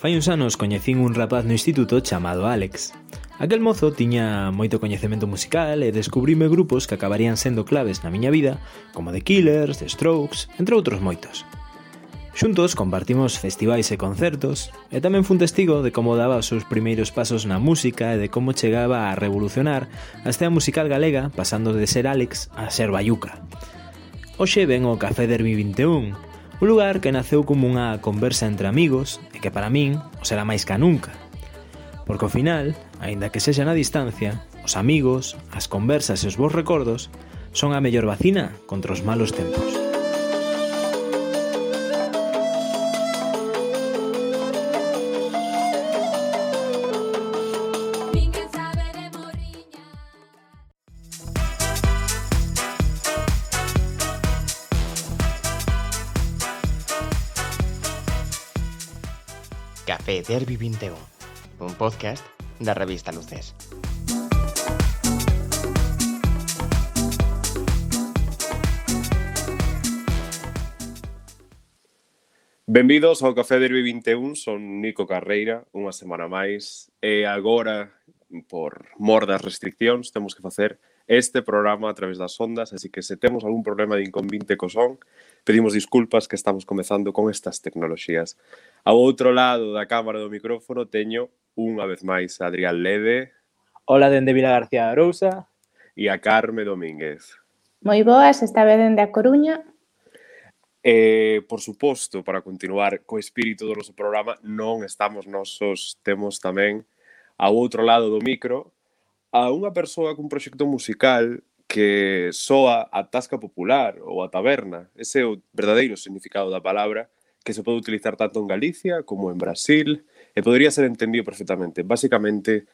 Fai uns anos coñecín un rapaz no instituto chamado Alex. Aquel mozo tiña moito coñecemento musical e descubrime grupos que acabarían sendo claves na miña vida, como The Killers, The Strokes, entre outros moitos. Xuntos compartimos festivais e concertos, e tamén fun testigo de como daba os seus primeiros pasos na música e de como chegaba a revolucionar a escena musical galega pasando de ser Alex a ser Bayuca. Oxe ven o Café Derby 21, Un lugar que naceu como unha conversa entre amigos e que para min o será máis ca nunca. Porque ao final, aínda que sexa na distancia, os amigos, as conversas e os bons recordos son a mellor vacina contra os malos tempos. Derby 21, un podcast da revista Luces. Benvidos ao Café Derby 21, son Nico Carreira, unha semana máis, e agora, por mor das restriccións, temos que facer este programa a través das ondas, así que se temos algún problema de inconvinte co son, Pedimos disculpas que estamos comezando con estas tecnoloxías. Ao outro lado da cámara do micrófono teño unha vez máis a Adrián Lede. Hola dende Vila García Arousa. E a Carme Domínguez. Moi boas, esta vez dende a Coruña. Eh, por suposto, para continuar co espírito do noso programa, non estamos nosos, temos tamén ao outro lado do micro a unha persoa cun proxecto musical que soa a tasca popular ou a taberna. Ese é o verdadeiro significado da palabra que se pode utilizar tanto en Galicia como en Brasil e podría ser entendido perfectamente. Básicamente,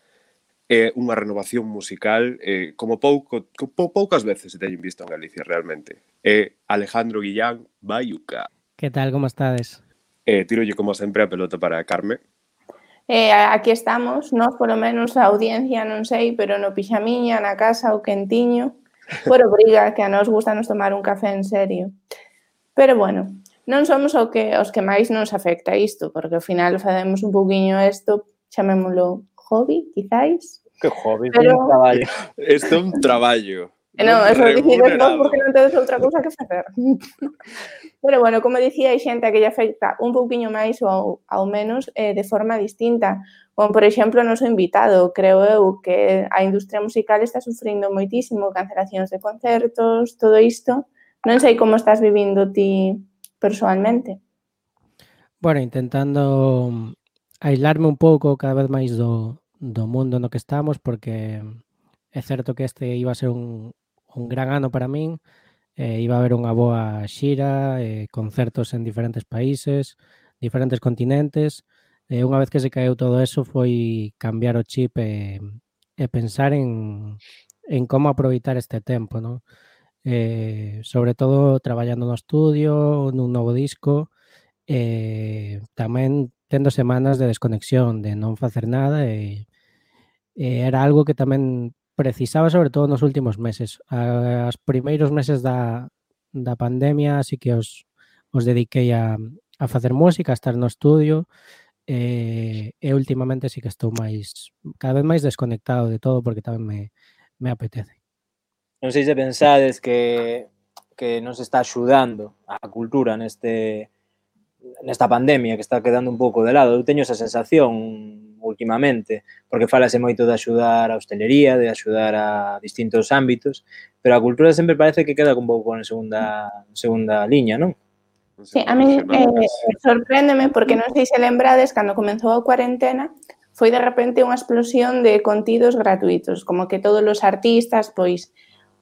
é unha renovación musical eh, como pouco pou, poucas veces se teñen visto en Galicia realmente. É Alejandro Guillán Bayuca. Que tal, como estades? Eh, tirolle como sempre a pelota para Carme. Eh, aquí estamos, nós polo menos a audiencia non sei, pero no pixamiña, na casa, o quentiño, por obriga que a nos gusta nos tomar un café en serio. Pero bueno, non somos o que os que máis nos afecta isto, porque ao final facemos un poquinho isto, chamémolo hobby, quizáis. Que hobby, pero... un traballo. Isto é un traballo. Eh, non, eso dicides vos porque non tedes outra cousa que facer. Pero bueno, como dicía, hai xente a que lle afecta un pouquiño máis ou ao menos eh, de forma distinta. Como, por exemplo, o noso invitado, creo eu que a industria musical está sufrindo moitísimo cancelacións de concertos, todo isto. Non sei como estás vivindo ti personalmente. Bueno, intentando mm, aislarme un pouco cada vez máis do, do mundo no que estamos porque mm, é certo que este iba a ser un, un gran ano para min. Eh, iba a haber unha boa xira, eh, concertos en diferentes países, diferentes continentes. Eh, unha vez que se caeu todo eso foi cambiar o chip e, e pensar en, en como aproveitar este tempo, non? eh, sobre todo traballando no estudio, nun novo disco, eh, tamén tendo semanas de desconexión, de non facer nada, e, e era algo que tamén precisaba sobre todo nos últimos meses. As primeiros meses da, da pandemia así que os, os dediquei a, a facer música, a estar no estudio e, e últimamente sí que estou máis cada vez máis desconectado de todo porque tamén me, me apetece. Non sei se pensades que, que nos está axudando a cultura neste nesta pandemia que está quedando un pouco de lado. Eu teño esa sensación últimamente, porque falase moito de axudar a hostelería, de axudar a distintos ámbitos, pero a cultura sempre parece que queda un pouco en segunda segunda liña, non? Sí, a mí eh, sorpréndeme porque non sei se lembrades cando comenzou a cuarentena foi de repente unha explosión de contidos gratuitos, como que todos os artistas pois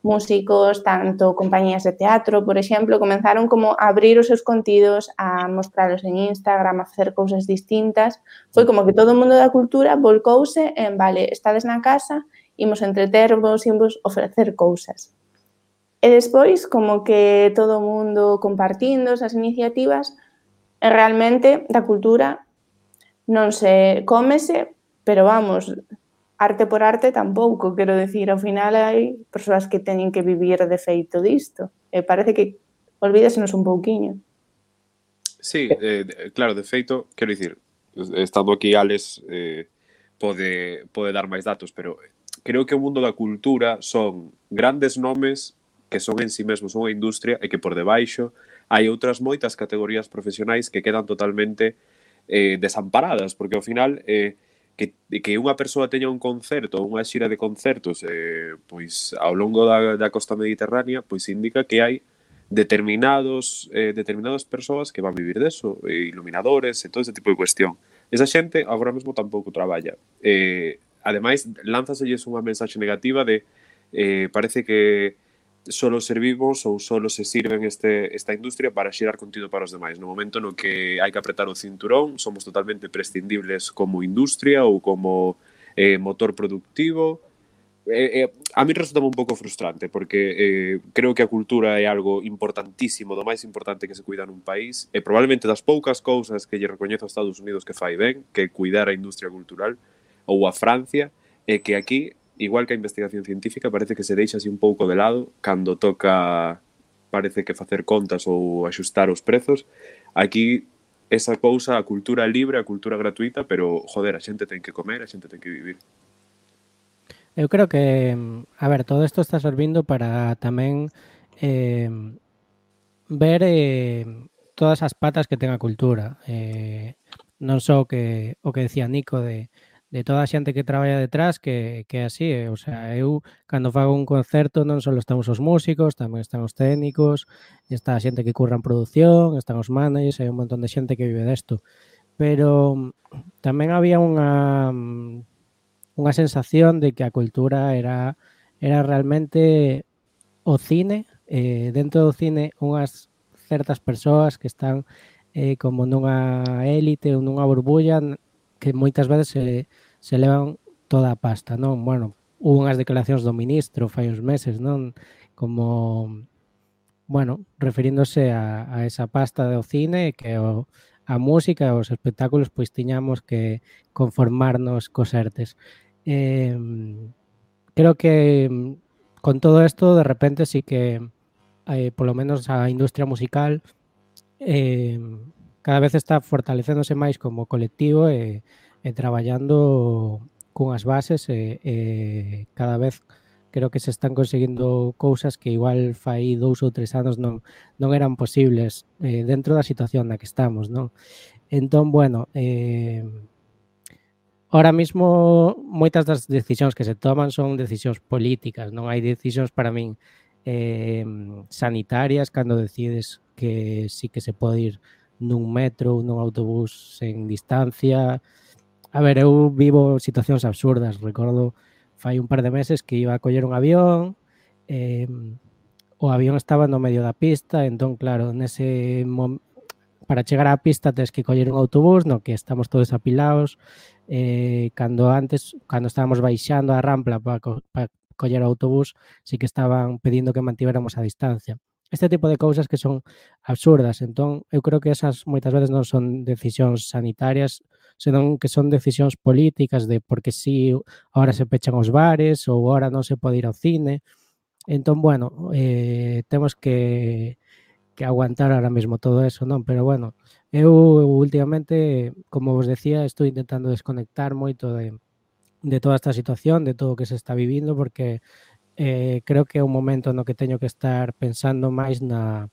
músicos, tanto compañías de teatro, por exemplo, comenzaron como a abrir os seus contidos, a mostralos en Instagram, a facer cousas distintas. Foi como que todo o mundo da cultura volcouse en, vale, estades na casa, imos entretervos, imos ofrecer cousas. E despois, como que todo o mundo compartindo esas iniciativas, realmente da cultura non se cómese, pero vamos, arte por arte tampouco, quero decir, ao final hai persoas que teñen que vivir de feito disto. E parece que olvídasenos un pouquiño. Sí, eh, claro, de feito, quero dicir, estando aquí Alex eh, pode, pode dar máis datos, pero creo que o mundo da cultura son grandes nomes que son en sí mesmos unha industria e que por debaixo hai outras moitas categorías profesionais que quedan totalmente eh, desamparadas, porque ao final eh, que, que unha persoa teña un concerto, unha xira de concertos eh, pois ao longo da, da costa mediterránea, pois indica que hai determinados eh, determinadas persoas que van vivir deso, eh, iluminadores e todo ese tipo de cuestión. Esa xente agora mesmo tampouco traballa. Eh, ademais, lánzaselles unha mensaxe negativa de eh, parece que solo servimos ou solo se sirven este, esta industria para xerar contido para os demais. No momento no que hai que apretar o cinturón, somos totalmente prescindibles como industria ou como eh, motor productivo. Eh, eh, a mí resulta un pouco frustrante porque eh, creo que a cultura é algo importantísimo, do máis importante que se cuida nun país e probablemente das poucas cousas que lle recoñezo a Estados Unidos que fai ben, que cuidar a industria cultural ou a Francia, é que aquí igual que a investigación científica, parece que se deixa así un pouco de lado cando toca parece que facer contas ou axustar os prezos. Aquí esa cousa, a cultura libre, a cultura gratuita, pero joder, a xente ten que comer, a xente ten que vivir. Eu creo que, a ver, todo isto está servindo para tamén eh, ver eh, todas as patas que ten a cultura. Eh, non só que o que decía Nico de de toda a xente que traballa detrás que, que así, eh? o sea, eu cando fago un concerto non só estamos os músicos, tamén están os técnicos, está a xente que curra en produción, están os managers, hai un montón de xente que vive desto. Pero mm, tamén había unha mm, unha sensación de que a cultura era era realmente o cine, eh, dentro do cine unhas certas persoas que están eh, como nunha élite ou nunha burbulla que moitas veces se, se levan toda a pasta, non? Bueno, hubo unhas declaracións do ministro fai uns meses, non? Como, bueno, referíndose a, a esa pasta do cine que o, a música e os espectáculos pois tiñamos que conformarnos cos artes. Eh, creo que con todo esto de repente sí que eh, por lo menos a industria musical eh, cada vez está fortalecéndose máis como colectivo e eh, e traballando cunhas bases e, e cada vez creo que se están conseguindo cousas que igual fai dous ou tres anos non, non eran posibles eh, dentro da situación na que estamos, non? Entón, bueno, eh, ahora mismo moitas das decisións que se toman son decisións políticas, non hai decisións para min eh, sanitarias cando decides que sí que se pode ir nun metro ou nun autobús en distancia, eh, A ver, eu vivo situacións absurdas. Recordo fai un par de meses que iba a coller un avión, eh, o avión estaba no medio da pista, entón, claro, nese para chegar á pista tens que coller un autobús no que estamos todos apilados. Eh, cando antes, cando estábamos baixando a rampla para co pa coller o autobús, sí que estaban pedindo que mantivéramos a distancia. Este tipo de cousas que son absurdas. Entón, eu creo que esas moitas veces non son decisións sanitarias, senón que son decisións políticas de porque si ahora se pechan os bares ou ahora non se pode ir ao cine. Entón, bueno, eh, temos que, que aguantar ahora mesmo todo eso, non? Pero bueno, eu últimamente, como vos decía, estou intentando desconectar moito de, de toda esta situación, de todo o que se está vivindo, porque eh, creo que é un momento no que teño que estar pensando máis na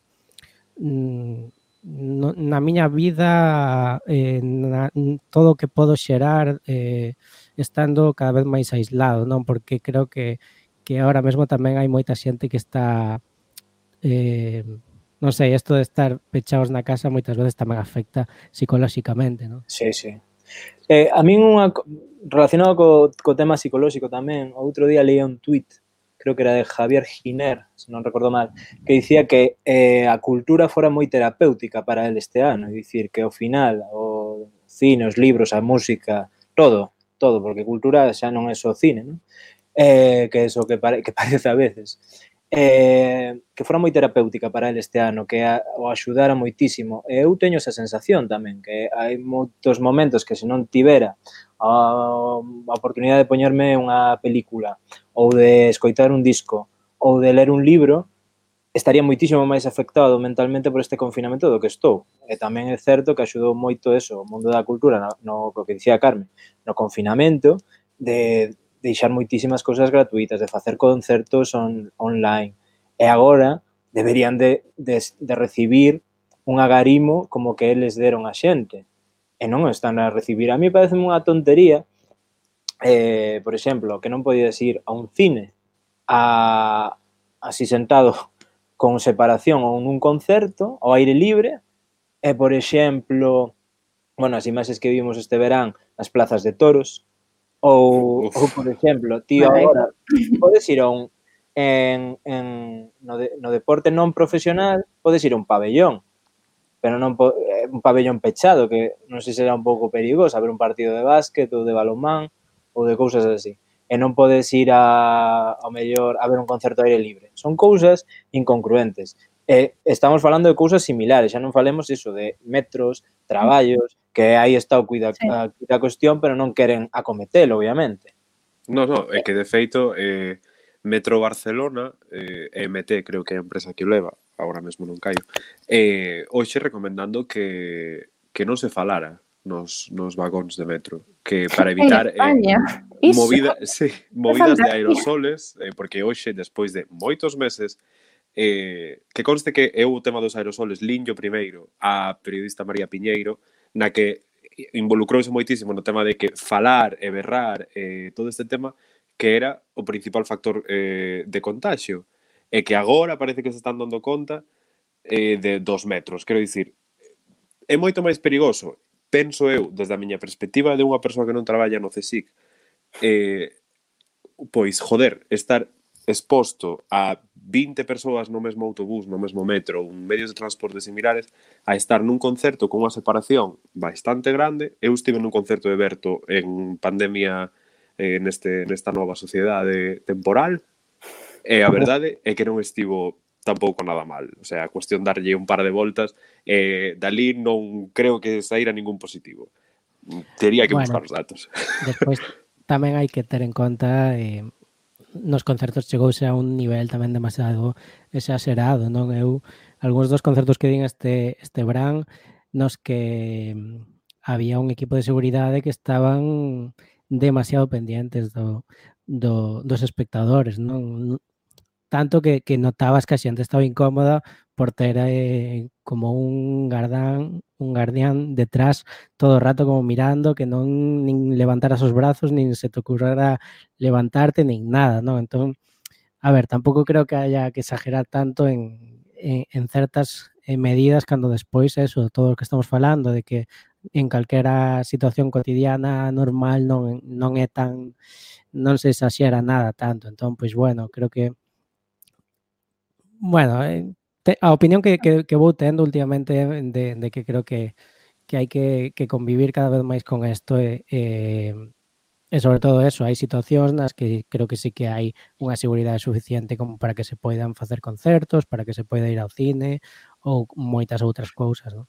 mm, no, na miña vida eh, na, todo o que podo xerar eh, estando cada vez máis aislado, non? Porque creo que que ahora mesmo tamén hai moita xente que está eh, non sei, isto de estar pechados na casa moitas veces tamén afecta psicolóxicamente, non? Sí, sí. Eh, a min unha relacionado co, co tema psicolóxico tamén, outro día leía un tweet creo que era de Javier Giner, se non recordo mal, que dicía que eh, a cultura fora moi terapéutica para el este ano, é dicir, que ao final o cine, os libros, a música, todo, todo, porque cultura xa non é só cine, non? Eh, que é o que, pare, que parece a veces. Eh, que fora moi terapéutica para el este ano, que a, o axudara moitísimo. E eh, eu teño esa sensación tamén, que hai moitos momentos que se non tivera a, ah, a oportunidade de poñerme unha película ou de escoitar un disco ou de ler un libro, estaría moitísimo máis afectado mentalmente por este confinamento do que estou. E tamén é certo que axudou moito eso, o mundo da cultura, no, no co que dicía Carmen, no confinamento, de deixar moitísimas cousas gratuitas, de facer concertos on, online. E agora deberían de, de, de recibir un agarimo como que eles deron a xente. E non están a recibir. A mí parece unha tontería, eh, por exemplo, que non podías ir a un cine a, así sentado con separación ou nun concerto ao aire libre e, por exemplo, bueno, as imaxes que vimos este verán nas plazas de toros ou, ou por exemplo, tío, agora podes ir a un en, en, no, de, no deporte non profesional podes ir a un pabellón pero non po, eh, un pabellón pechado que non sei se será un pouco perigoso a ver un partido de básquet ou de balonmán ou de cousas así. E non podes ir a, ao mellor a ver un concerto aire libre. Son cousas incongruentes. E estamos falando de cousas similares, xa non falemos iso de metros, traballos, que aí está o cuida, sí. a, a cuestión, pero non queren acometelo, obviamente. No, no, é que de feito eh, Metro Barcelona, eh, MT creo que é a empresa que o leva, agora mesmo non caio, eh, hoxe recomendando que, que non se falara nos, nos vagóns de metro que para evitar eh, movida, sí, movidas de aerosoles eh, porque hoxe despois de moitos meses eh, que conste que eu o tema dos aerosoles linllo primeiro a periodista María Piñeiro na que involucrouse moitísimo no tema de que falar e berrar eh, todo este tema que era o principal factor eh, de contagio. E que agora parece que se están dando conta eh, de dos metros. Quero dicir, é moito máis perigoso penso eu, desde a miña perspectiva de unha persoa que non traballa no CSIC, eh, pois, joder, estar exposto a 20 persoas no mesmo autobús, no mesmo metro, un medios de transporte similares, a estar nun concerto con unha separación bastante grande. Eu estive nun concerto de Berto en pandemia eh, neste, nesta nova sociedade temporal, e a verdade é que non estivo tampouco nada mal. O sea, a cuestión darlle un par de voltas, eh, dali non creo que saíra ningún positivo. Tería que bueno, buscar os datos. Despois tamén hai que ter en conta eh, nos concertos chegouse a un nivel tamén demasiado exagerado, non? Eu algúns dos concertos que din este este Bran nos que mm, había un equipo de seguridade que estaban demasiado pendientes do, do, dos espectadores, non? Tanto que, que notabas que a xente estaba incómoda por ter eh, como un gardán, un guardián detrás todo o rato como mirando que non nin levantaras os brazos, nin se te ocurrara levantarte, nin nada, non? Entón, a ver, tampouco creo que haya que exagerar tanto en, en, en certas eh, medidas cando despois eso, todo o que estamos falando de que en calquera situación cotidiana normal non, non é tan non se exaxera nada tanto. Entón, pois bueno, creo que bueno, eh, te, a opinión que, que, que vou tendo últimamente de, de que creo que, que hai que, que convivir cada vez máis con isto e, eh, e sobre todo eso, hai situacións nas que creo que sí que hai unha seguridade suficiente como para que se poidan facer concertos, para que se poida ir ao cine ou moitas outras cousas, non?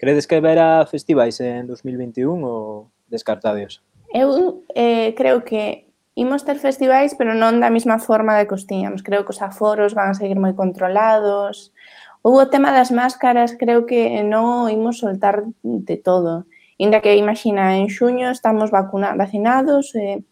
Credes que verá festivais en 2021 ou descartadeos? Eu eh, creo que Imos ter festivais, pero non da mesma forma de que os tiñamos. Creo que os aforos van a seguir moi controlados. Ou o tema das máscaras, creo que non imos soltar de todo. Inda que, imagina, en xuño estamos vacuna, vacinados. Eh,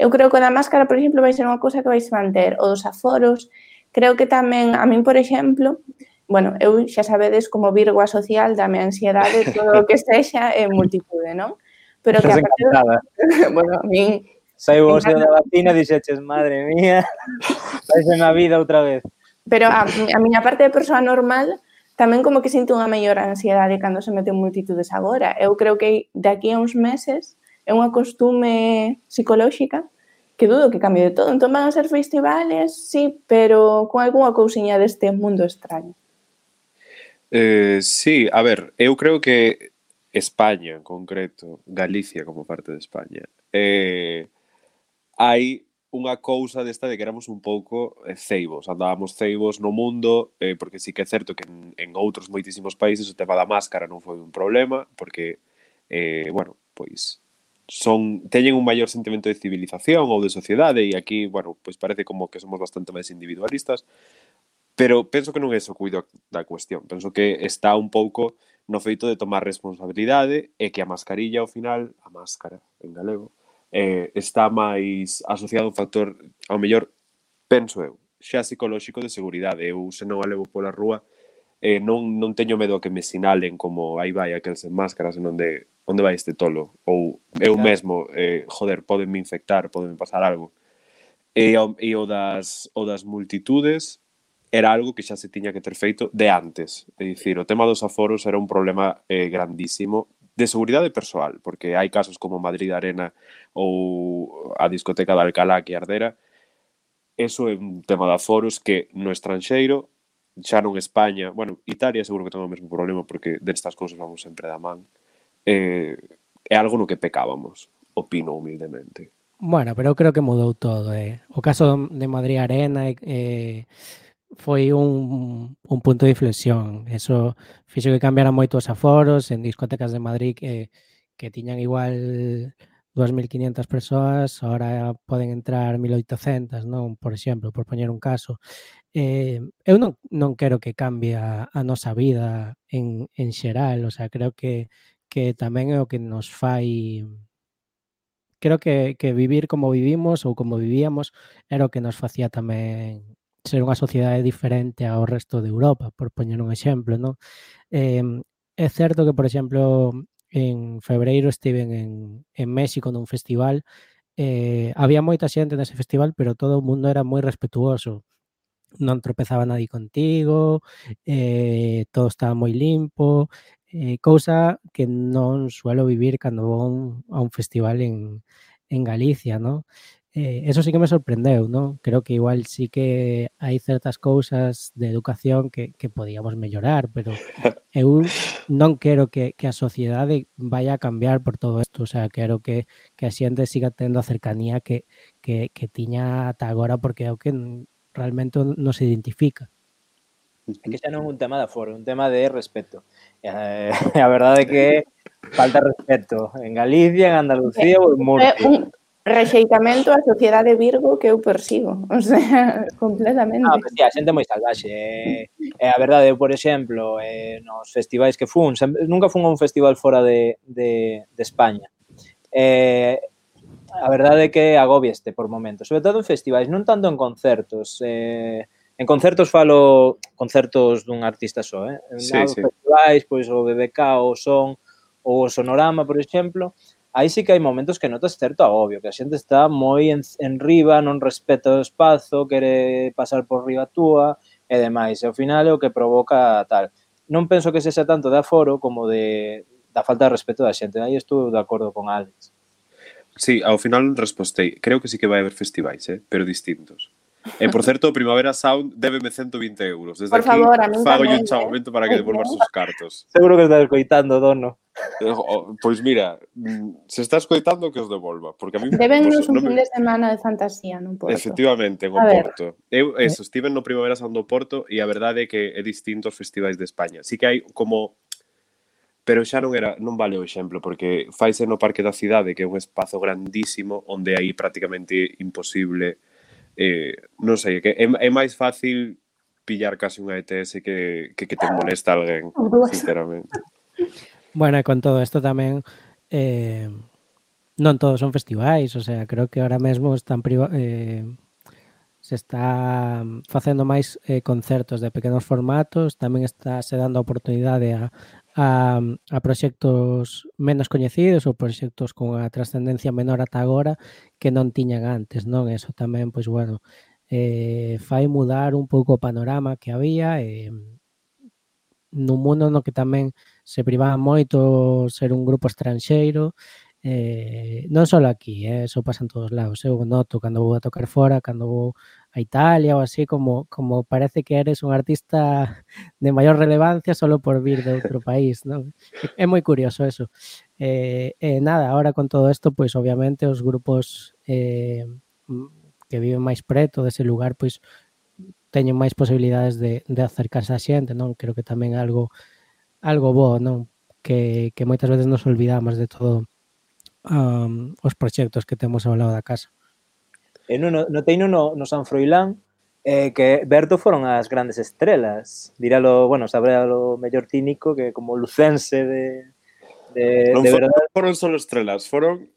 eu creo que o da máscara, por exemplo, vai ser unha cousa que vais manter. O dos aforos, creo que tamén, a min, por exemplo, bueno, eu xa sabedes como virgoa social da miña ansiedade, todo o que sexa en multitude, non? Pero que a partir... bueno, a min Saiu o seu da vacina e dixeches, madre mía, vais na vida outra vez. Pero a, a miña parte de persoa normal tamén como que sinto unha mellor ansiedade cando se mete multitudes agora. Eu creo que de aquí a uns meses é unha costume psicolóxica que dudo que cambie de todo. Entón van a ser festivales, sí, pero con algunha cousiña deste mundo extraño. Eh, sí, a ver, eu creo que España en concreto, Galicia como parte de España, eh, hai unha cousa desta de que éramos un pouco eh, ceibos, andábamos ceibos no mundo, eh, porque sí que é certo que en, en outros moitísimos países o tema da máscara non foi un problema, porque, eh, bueno, pois son teñen un maior sentimento de civilización ou de sociedade e aquí, bueno, pois parece como que somos bastante máis individualistas, pero penso que non é eso cuido da cuestión, penso que está un pouco no feito de tomar responsabilidade e que a mascarilla ao final, a máscara en galego, eh, está máis asociado a un factor, ao mellor, penso eu, xa psicolóxico de seguridade. Eu, se non a levo pola rúa, eh, non, non teño medo a que me sinalen como aí vai aquel sen máscaras, senón de onde vai este tolo? Ou eu claro. mesmo, eh, joder, poden me infectar, poden me pasar algo. E, e o, das, o das multitudes era algo que xa se tiña que ter feito de antes. É dicir, o tema dos aforos era un problema eh, grandísimo de seguridade persoal, porque hai casos como Madrid Arena ou a discoteca de Alcalá que ardera, eso é un tema de aforos que no estranxeiro xa non España, bueno, Italia seguro que ten o mesmo problema porque destas cousas vamos sempre da man. Eh, é algo no que pecábamos, opino humildemente. Bueno, pero eu creo que mudou todo, eh. O caso de Madrid Arena e eh, foi un, un punto de inflexión. Eso fixo que cambiaran moito os aforos en discotecas de Madrid que, que tiñan igual 2.500 persoas, ahora poden entrar 1.800, non? Por exemplo, por poñer un caso. Eh, eu non, non quero que cambie a, a nosa vida en, en xeral, o sea, creo que, que tamén é o que nos fai creo que, que vivir como vivimos ou como vivíamos era o que nos facía tamén ser unha sociedade diferente ao resto de Europa, por poñer un exemplo, non? Eh, é certo que, por exemplo, en febreiro estiven en, en México nun festival, eh, había moita xente nese festival, pero todo o mundo era moi respetuoso non tropezaba nadie contigo, eh, todo estaba moi limpo, eh, cousa que non suelo vivir cando vou a un, a un festival en, en Galicia, non? eh, eso sí que me sorprendeu, non? Creo que igual sí que hai certas cousas de educación que, que podíamos mellorar, pero eu non quero que, que a sociedade vaya a cambiar por todo isto, o sea, quero que, que a xente siga tendo a cercanía que, que, que tiña ata agora, porque é o que realmente non se identifica. É que xa non é un tema de aforo, un tema de respeto. Eh, a verdade é que falta respeto en Galicia, en Andalucía ou en eh, Murcia. Eh, Rexeitamento á sociedade Virgo que eu persigo, o sea, completamente. Ah, pues, tía, xente moi salvaxe. Eh, eh, a verdade, eu, por exemplo, eh, nos festivais que fun, sempre, nunca fun a un festival fora de, de, de España. Eh, a verdade é que agobieste por momentos, sobre todo en festivais, non tanto en concertos. Eh, en concertos falo concertos dun artista só, eh? En sí, sí. festivais, pois o BBK, o Son, ou o Sonorama, por exemplo, aí sí que hai momentos que notas certo agobio, que a xente está moi en, en riba, non respeta o espazo, quere pasar por riba túa e demais. E ao final é o que provoca tal. Non penso que se xa tanto de aforo como de da falta de respeto da xente. Aí estou de acordo con Alex. Sí, ao final respostei. Creo que sí que vai haber festivais, eh? pero distintos. E, por certo, Primavera Sound débeme 120 euros. Desde por favor, aquí, fago un ¿eh? chamamento para que devolvas os cartos. Seguro que estás escoitando, dono. Pois pues mira, mm, se estás escoitando que os devolva. Porque a mí, Débennos pues, un no fin me... de semana de fantasía no Porto. Efectivamente, no Porto. Eu eso, estive no Primavera Sound do Porto e a verdade é que é distinto aos festivais de España. Si que hai como pero xa non era non vale o exemplo porque faise no Parque da Cidade, que é un espazo grandísimo onde aí prácticamente imposible eh, non sei, que é, é máis fácil pillar case unha ETS que, que, que te molesta alguén, sinceramente. Bueno, con todo isto tamén eh, non todos son festivais, o sea, creo que ahora mesmo están priva eh, se está facendo máis eh, concertos de pequenos formatos, tamén está se dando a oportunidade a, a, a proxectos menos coñecidos ou proxectos con a trascendencia menor ata agora que non tiñan antes, non? Eso tamén, pois, bueno, eh, fai mudar un pouco o panorama que había e eh, nun mundo no que tamén se privaba moito ser un grupo estranxeiro Eh, non só aquí, eh, eso pasa en todos lados. Eu noto cando vou a tocar fora, cando vou a Italia ou así, como, como parece que eres un artista de maior relevancia solo por vir de outro país. Non? É moi curioso eso. Eh, eh, nada, ahora con todo isto, pois pues, obviamente os grupos eh, que viven máis preto dese lugar, pois teñen máis posibilidades de, de acercarse a xente, non? Creo que tamén algo algo bo, non? Que, que moitas veces nos olvidamos de todo um, os proxectos que temos ao lado da casa. E no, no, no Teino, no, no San Froilán, eh, que Berto foron as grandes estrelas. Diralo, bueno, sabréalo mellor tínico que como lucense de, de, non de foron, verdade. foron solo estrelas, foron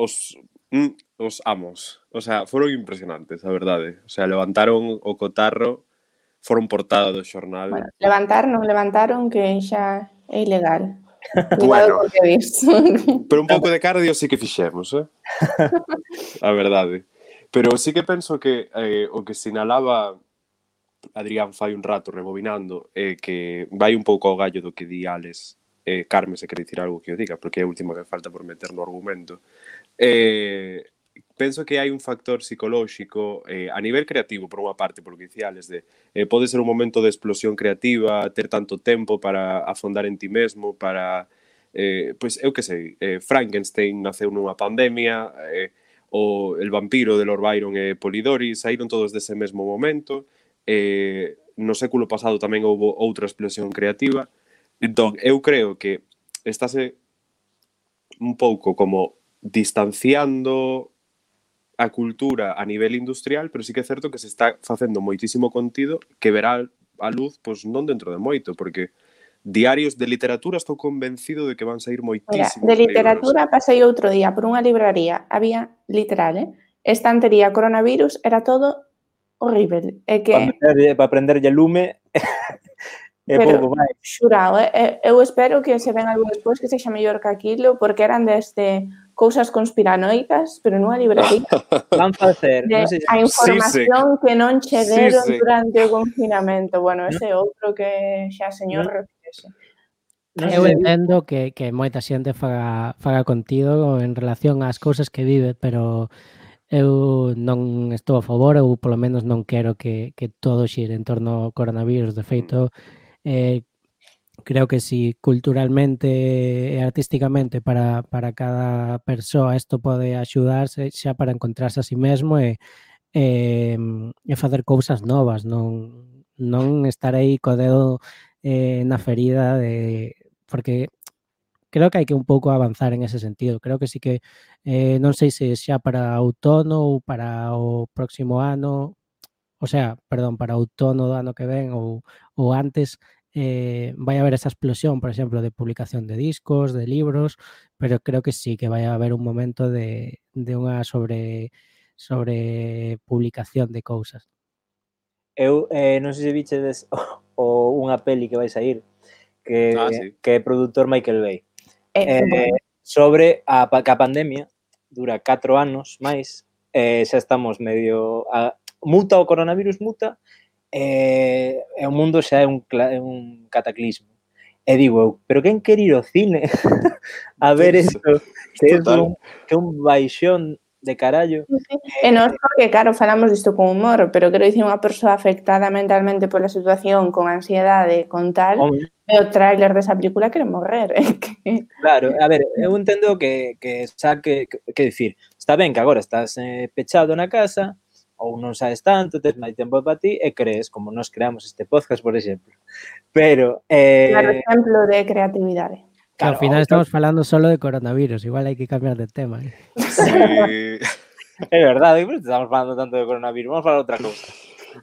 os mm, os amos. O sea, foron impresionantes, a verdade. O sea, levantaron o cotarro, foron portada do xornal. Bueno, levantar non levantaron que xa é ilegal. bueno, pero un pouco de cardio sí que fixemos, eh? a verdade. Pero sí que penso que eh, o que sinalaba Adrián fai un rato rebobinando é eh, que vai un pouco ao gallo do que di Alex eh, Carme se quer dicir algo que o diga, porque é a última que falta por meter no argumento. Eh, penso que hai un factor psicolóxico eh, a nivel creativo, por unha parte, porque dicía Alex, de, eh, pode ser un momento de explosión creativa, ter tanto tempo para afondar en ti mesmo, para... Eh, pois eu que sei, eh, Frankenstein naceu nunha pandemia, eh, o El vampiro de Lord Byron e Polidori saíron todos dese mesmo momento, eh, no século pasado tamén houve outra explosión creativa, entón eu creo que estáse un pouco como distanciando a cultura a nivel industrial, pero sí que é certo que se está facendo moitísimo contido que verá a luz pois non dentro de moito, porque diarios de literatura estou convencido de que van sair moitísimos. De literatura libros. pasei outro día por unha libraría, había literal, eh? estantería coronavirus, era todo horrible. É que para aprenderlle, para lume É pero, pouco máis. Xurao, eh? eu espero que se ven algo despois que sexa mellor que aquilo, porque eran deste cousas conspiranoicas, pero nunha librería. Van facer, de, non sei. A información sí, sí. que non che deron sí, sí. durante o confinamento. Bueno, ese é outro que xa señor no. reflexe. Eu entendo que, que moita xente faga, faga contido en relación ás cousas que vive, pero eu non estou a favor ou polo menos non quero que, que todo xire en torno ao coronavirus. De feito, eh, creo que si culturalmente e artísticamente para, para cada persoa isto pode axudarse xa para encontrarse a si sí mesmo e, e, e facer cousas novas, non, non estar aí co dedo eh, na ferida de porque creo que hai que un pouco avanzar en ese sentido. Creo que sí que eh, non sei se xa para outono ou para o próximo ano, o sea, perdón, para outono do ano que ven ou, ou antes, eh, vaya a haber esa explosión, por ejemplo, de publicación de discos, de libros, pero creo que sí que vaya a haber un momento de, de unha sobre sobre publicación de cousas. Eu eh, non sei se vichedes o, o unha peli que vais a ir que ah, sí. que é produtor Michael Bay. Eh, eh, sobre a, a pandemia dura 4 anos máis, eh, xa estamos medio a, muta o coronavirus muta eh, e o mundo xa é un, é un cataclismo. E digo eu, pero quen quer ir ao cine a ver isto? Que é un, que un baixón de carallo. E non porque, claro, falamos disto con humor, pero quero dicir unha persoa afectada mentalmente pola situación, con ansiedade, con tal, Hombre. o tráiler desa película quere morrer. Eh? Que... Claro, a ver, eu entendo que, que xa que, que, que dicir, está ben que agora estás eh, pechado na casa, ou non sabes tanto, tes máis tempo para ti, e crees, como nós creamos este podcast, por exemplo. Pero, eh, Claro, exemplo de creatividade. Que ao Claro, final estamos falando solo de coronavirus, igual hai que cambiar de tema. eh. Sí, é verdade, pero estamos falando tanto de coronavirus, vamos a falar outra cousa.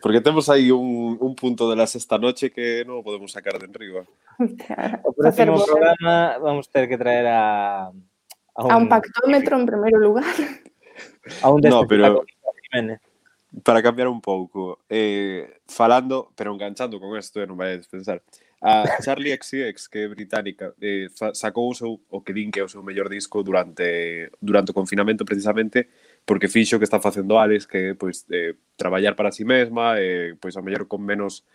porque temos aí un, un punto de la sexta noche que non o podemos sacar de enriba. O Facer próximo programa vamos ter que traer a a A un pactómetro en primeiro lugar. a un No, pero- Jiménez. para cambiar un pouco, eh, falando, pero enganchando con isto, eh, non vai pensar, a Charlie XCX, que é británica, eh, sacou o, seu, o que din que é o seu mellor disco durante, durante o confinamento precisamente porque fixo que está facendo Alex, que pois, eh, traballar para si sí mesma, eh, pois a mellor con menos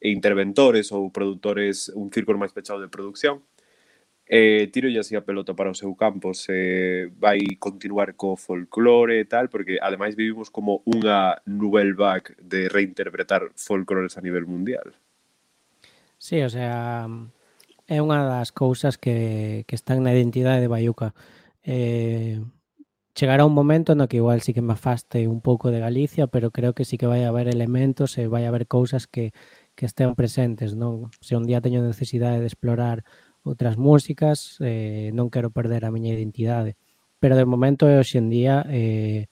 interventores ou produtores, un círculo máis pechado de producción, eh, tiro ya así a pelota para o seu campo se vai continuar co folclore e tal, porque ademais vivimos como unha nouvelle vague de reinterpretar folclores a nivel mundial. Sí, o sea, é unha das cousas que, que están na identidade de Baiuca. Eh, chegará un momento no que igual sí que me afaste un pouco de Galicia, pero creo que sí que vai haber elementos e vai haber cousas que, que estén presentes, non? Se un día teño necesidade de explorar outras músicas, eh, non quero perder a miña identidade. Pero de momento hoxe en día eh,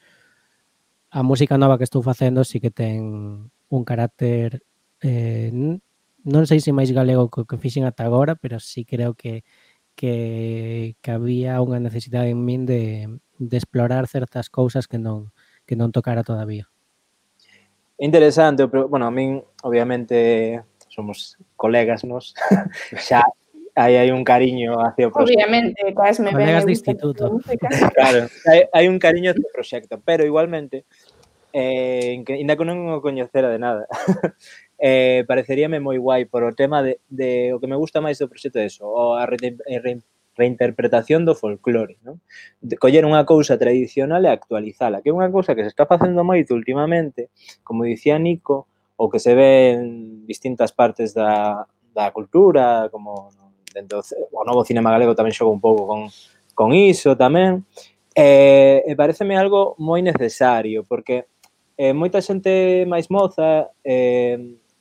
a música nova que estou facendo sí que ten un carácter eh, non sei se máis galego que, que fixen ata agora, pero sí creo que que, que había unha necesidade en min de, de explorar certas cousas que non que non tocara todavía. Interesante, pero, bueno, a min, obviamente, somos colegas nos, xa, aí hai un cariño hacia o proxecto. Obviamente, casi me Colegas de instituto. Claro, hai, hai un cariño hacia o proxecto, pero igualmente eh, inda que non o coñecera de nada. eh, pareceríame moi guai por o tema de, de o que me gusta máis do proxecto é eso, o a re, re, reinterpretación do folclore, non? De coller unha cousa tradicional e actualizala, que é unha cousa que se está facendo moito últimamente, como dicía Nico, ou que se ve en distintas partes da, da cultura, como no, entonces, o novo cinema galego tamén xogo un pouco con, con iso tamén. E, eh, e pareceme algo moi necesario, porque eh, moita xente máis moza eh,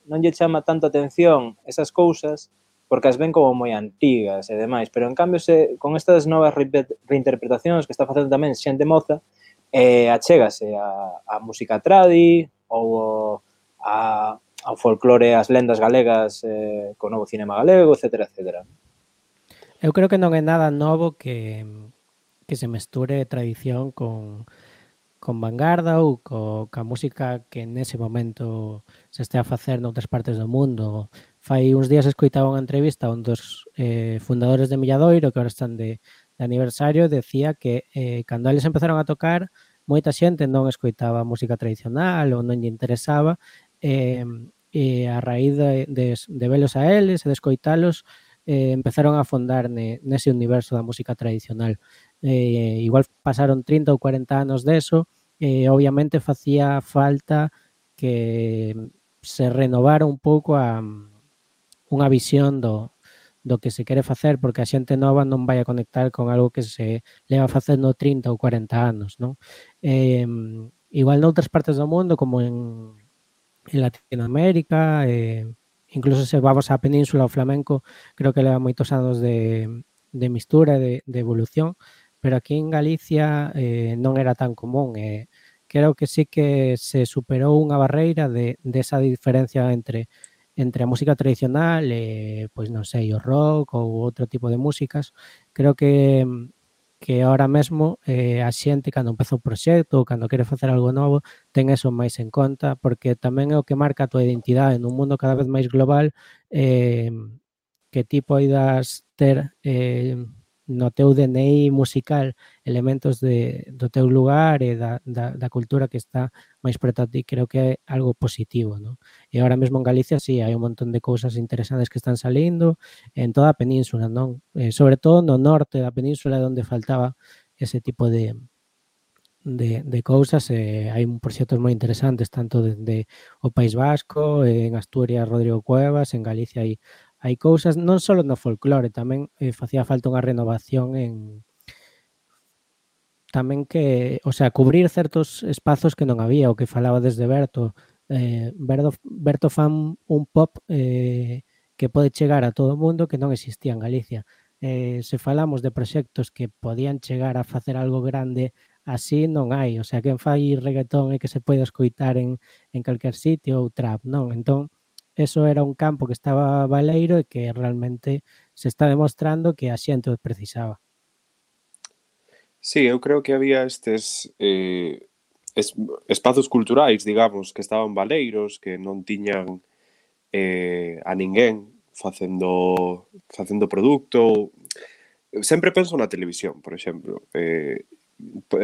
non lle chama tanto atención esas cousas porque as ven como moi antigas e demais, pero en cambio se, con estas novas reinterpretacións que está facendo tamén xente moza, eh, achégase a, a música tradi ou a, ao folclore, as lendas galegas, eh, co novo cinema galego, etc. etc. Eu creo que non é nada novo que, que se mesture tradición con, con vanguarda ou co, ca música que nese momento se este a facer noutras partes do mundo. Fai uns días escoitaba unha entrevista a un dos eh, fundadores de Milladoiro, que agora están de, de aniversario, decía que eh, cando eles empezaron a tocar, moita xente non escoitaba música tradicional ou non lle interesaba e, e a raíz de, de, de velos a eles e de escoitalos eh, empezaron a afondar ne, nese universo da música tradicional. Eh, igual pasaron 30 ou 40 anos deso, e eh, obviamente facía falta que se renovara un pouco a unha visión do, do que se quere facer, porque a xente nova non vai a conectar con algo que se leva facendo 30 ou 40 anos, non? Eh, igual noutras partes do mundo, como en en Latinoamérica, eh, incluso se vamos á península o flamenco, creo que leva moitos anos de, de mistura, de, de evolución, pero aquí en Galicia eh, non era tan común. Eh, creo que sí que se superou unha barreira de, de esa diferencia entre entre a música tradicional, eh, pois non sei, o rock ou outro tipo de músicas. Creo que que ahora mesmo eh, a xente cando empeza o proxecto ou cando quere facer algo novo ten eso máis en conta porque tamén é o que marca a tua identidade. Nun mundo cada vez máis global eh, que ti poidas ter eh, no teu DNI musical elementos de, do teu lugar e da, da, da cultura que está máis preto a ti, creo que é algo positivo, No? E agora mesmo en Galicia sí, hai un montón de cousas interesantes que están salindo en toda a península, non? Eh, sobre todo no norte da península onde faltaba ese tipo de, de, de cousas eh, hai un proxectos moi interesantes tanto dende de, o País Vasco, en Asturias Rodrigo Cuevas, en Galicia hai hai cousas non só no folclore, tamén eh, facía falta unha renovación en tamén que, o sea, cubrir certos espazos que non había, o que falaba desde Berto, eh, Berto, Berto fan un pop eh, que pode chegar a todo o mundo que non existía en Galicia. Eh, se falamos de proxectos que podían chegar a facer algo grande así non hai, o sea, quen fai reggaetón e que se pode escoitar en, en calquer sitio ou trap, non? Entón, eso era un campo que estaba baleiro e que realmente se está demostrando que a xente o precisaba. Sí, eu creo que había estes eh, es, espazos culturais, digamos, que estaban baleiros, que non tiñan eh, a ninguén facendo facendo produto. Sempre penso na televisión, por exemplo. Eh,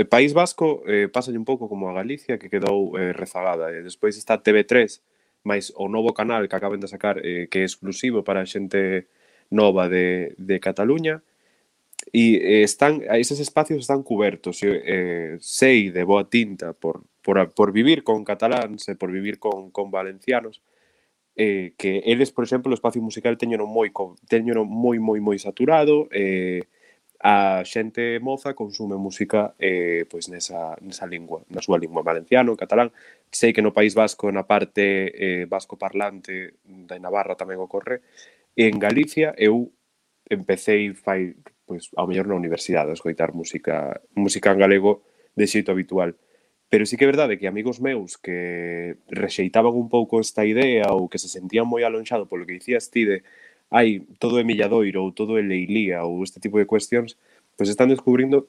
País Vasco eh, pasa un pouco como a Galicia, que quedou eh, rezagada. E despois está TV3, máis o novo canal que acaben de sacar eh, que é exclusivo para a xente nova de, de Cataluña e eh, están eses espacios están cubertos. Eh, sei de boa tinta por, por, por vivir con cataláns e por vivir con, con valencianos eh, que eles, por exemplo, o espacio musical teñono moi teñono moi moi moi saturado eh, a xente moza consume música eh, pois nesa, nesa lingua, na súa lingua valenciano, catalán. Sei que no País Vasco, na parte eh, vasco parlante da Navarra tamén ocorre. En Galicia eu empecé fai, pois, ao mellor na universidade a escoitar música, música en galego de xeito habitual. Pero sí que é verdade que amigos meus que rexeitaban un pouco esta idea ou que se sentían moi alonxado polo que dicías ti de ai, todo é milladoiro ou todo é leilía ou este tipo de cuestións, pois están descubrindo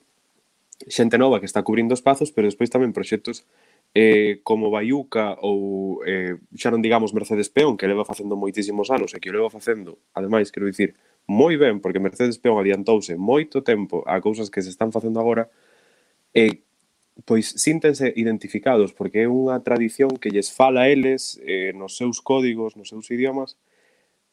xente nova que está cubrindo espazos, pero despois tamén proxectos eh, como Baiuca ou eh, xa non digamos Mercedes Peón, que leva facendo moitísimos anos e que leva facendo, ademais, quero dicir, moi ben, porque Mercedes Peón adiantouse moito tempo a cousas que se están facendo agora, e pois síntense identificados, porque é unha tradición que lles fala a eles eh, nos seus códigos, nos seus idiomas,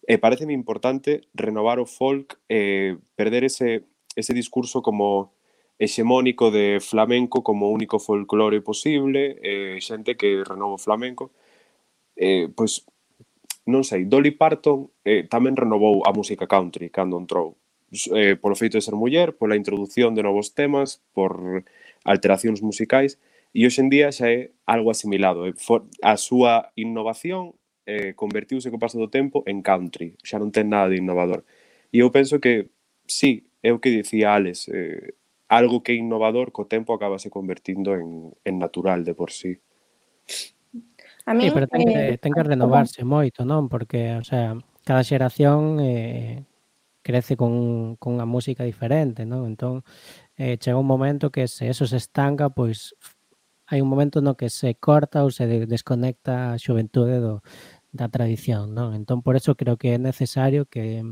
Eh, e pareceme importante renovar o folk e perder ese, ese discurso como hexemónico de flamenco como único folclore posible, eh, xente que renovo flamenco. Eh, pois, non sei, Dolly Parton eh, tamén renovou a música country cando entrou. Eh, polo feito de ser muller, pola introdución de novos temas, por alteracións musicais, e hoxe en día xa é algo asimilado. Eh, for, a súa innovación eh, convertiuse co paso do tempo en country, xa non ten nada de innovador. E eu penso que, sí, é o que dicía Alex, eh, algo que é innovador co tempo acabase convertindo en, en natural de por sí. A mí, sí, pero ten que, eh, ten que renovarse moito, non? Porque, o sea, cada xeración eh, crece con, con unha música diferente, non? Entón, eh, chega un momento que se eso se estanca, pois hai un momento no que se corta ou se desconecta a xuventude do, da tradición, non? Entón, por eso creo que é necesario que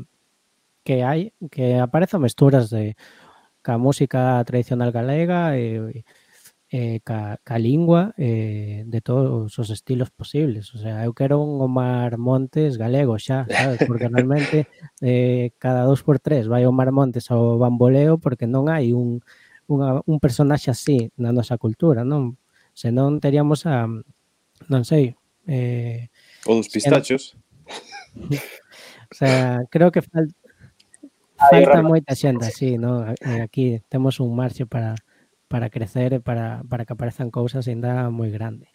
que hai que aparezan mesturas de ca música tradicional galega e, e ca, ca lingua e, de todos os estilos posibles. O sea, eu quero un Omar Montes galego xa, sabes? Porque realmente eh, cada dos por tres vai Omar Montes ao bamboleo porque non hai un, unha, un personaxe así na nosa cultura, non? Senón teríamos a, non sei, eh, O dos pistachos. o sea, creo que fal falta moita xente, sí, no? Eh, aquí temos un marxe para, para crecer e para, para que aparezan cousas ainda moi grande.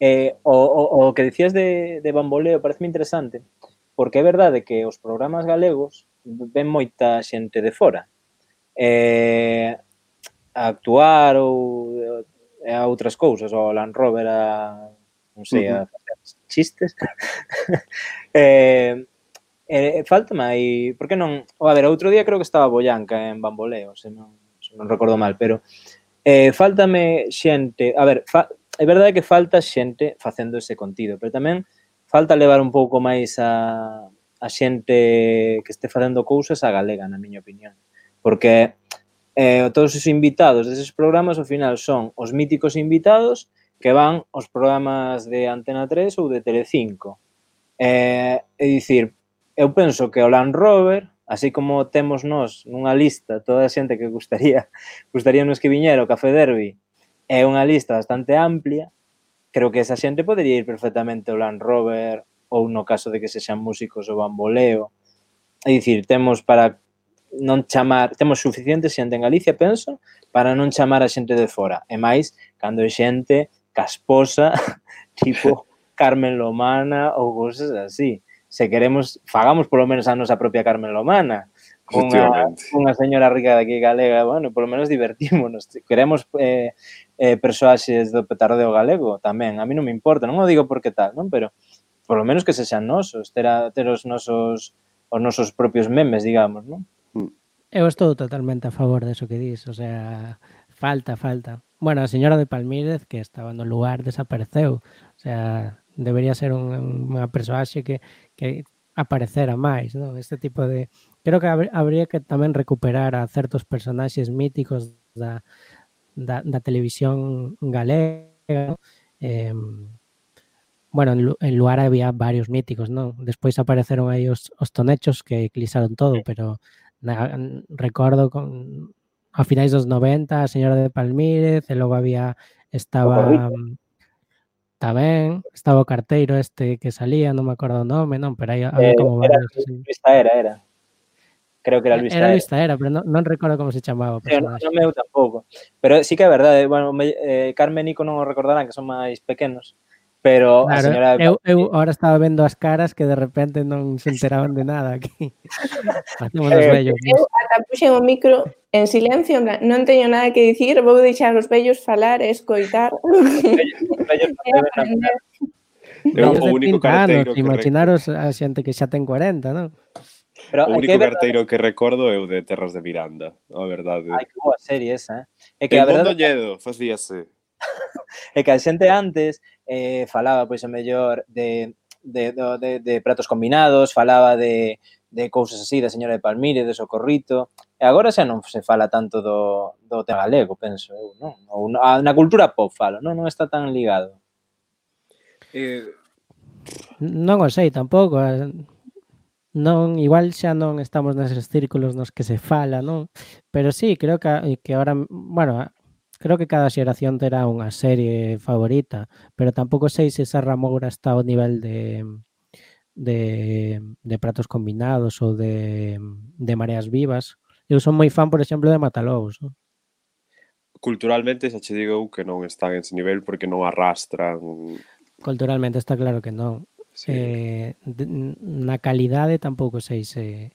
Eh, o, o, o que dicías de, de Bamboleo parece interesante, porque é verdade que os programas galegos ven moita xente de fora. Eh, a actuar ou eh, a outras cousas, o Land Rover, a non sei a facer chistes. eh, eh, falta aí, por que non, o, a ver, outro día creo que estaba Boyanca en Bamboleo, se non, se non recordo mal, pero eh, faltame xente, a ver, fa, é verdade que falta xente facendo ese contido, pero tamén falta levar un pouco máis a, a xente que este facendo cousas a galega, na miña opinión. Porque eh, todos os invitados deses programas ao final son os míticos invitados que van os programas de Antena 3 ou de Telecinco. Eh, é dicir, eu penso que o Land Rover, así como temos nós nunha lista toda a xente que gustaría, gustaría nos que viñera o Café Derby, é unha lista bastante amplia, creo que esa xente podería ir perfectamente ao Land Rover ou no caso de que se sean músicos o bamboleo. É dicir, temos para non chamar, temos suficiente xente en Galicia, penso, para non chamar a xente de fora. E máis, cando é xente casposa, tipo Carmen Lomana ou cousas así. Se queremos, fagamos polo menos a nosa propia Carmen Lomana, cunha, cunha señora rica daqui galega, bueno, polo menos divertímonos. Queremos eh, eh, persoaxes do petardeo galego tamén, a mí non me importa, non o digo porque tal, non, pero polo menos que se sean nosos, ter, a, ter os nosos os nosos propios memes, digamos, non? Eu estou totalmente a favor de eso que dis, o sea, Falta, falta. Bueno, a señora de Palmírez que estaba no lugar desapareceu. O sea, debería ser un, unha persoaxe que, que aparecera máis, non? Este tipo de... Creo que habría que tamén recuperar a certos personaxes míticos da, da, da televisión galega. Eh, bueno, en, en Luar había varios míticos, non? Despois apareceron aí os, os tonechos que eclipsaron todo, pero na, recordo con a finais dos 90 a señora de Palmírez e logo había estaba Tamén estaba o carteiro este que salía, non me acordo o nome, non, pero aí había eh, como varios. Era, Luis Taera, era. Creo que era Luis Era Luis Taera, pero non, non recordo como se chamaba o personaxe. non, non tampouco. Pero sí que é verdade, bueno, me, eh, Carmen e Nico non o recordarán, que son máis pequenos. Pero claro, a señora eu, eu ahora estaba vendo as caras que de repente non se enteraban de nada aquí. Facemos os eh, vellos. Eu ata puxen o micro en silencio, en plan, non teño nada que dicir, vou deixar os vellos falar, escoitar. Eu o único carteiro que imaginaros a xente que xa ten 40, non? Pero o único carteiro que recordo é o de Terras de Miranda, a verdade. Ai, que boa serie esa, eh? É que, en a verdade... Mondoñedo, facíase é que a xente antes eh, falaba, pois, o mellor de, de, de, de pratos combinados, falaba de, de cousas así, da señora de Palmire, de Socorrito, e agora xa non se fala tanto do, do tema galego, penso eu, non? Ou na, na cultura pop falo, non, non está tan ligado. Eh... Non o sei tampouco, eh, non igual xa non estamos neses círculos nos que se fala, non? Pero sí, creo que que agora, bueno, creo que cada xeración terá unha serie favorita, pero tampouco sei se esa ramoura está ao nivel de de, de pratos combinados ou de, de mareas vivas. Eu son moi fan, por exemplo, de Matalobos. Non? Culturalmente, xa che digo que non están en ese nivel porque non arrastran... Culturalmente está claro que non. Sí. Eh, na calidade tampouco sei se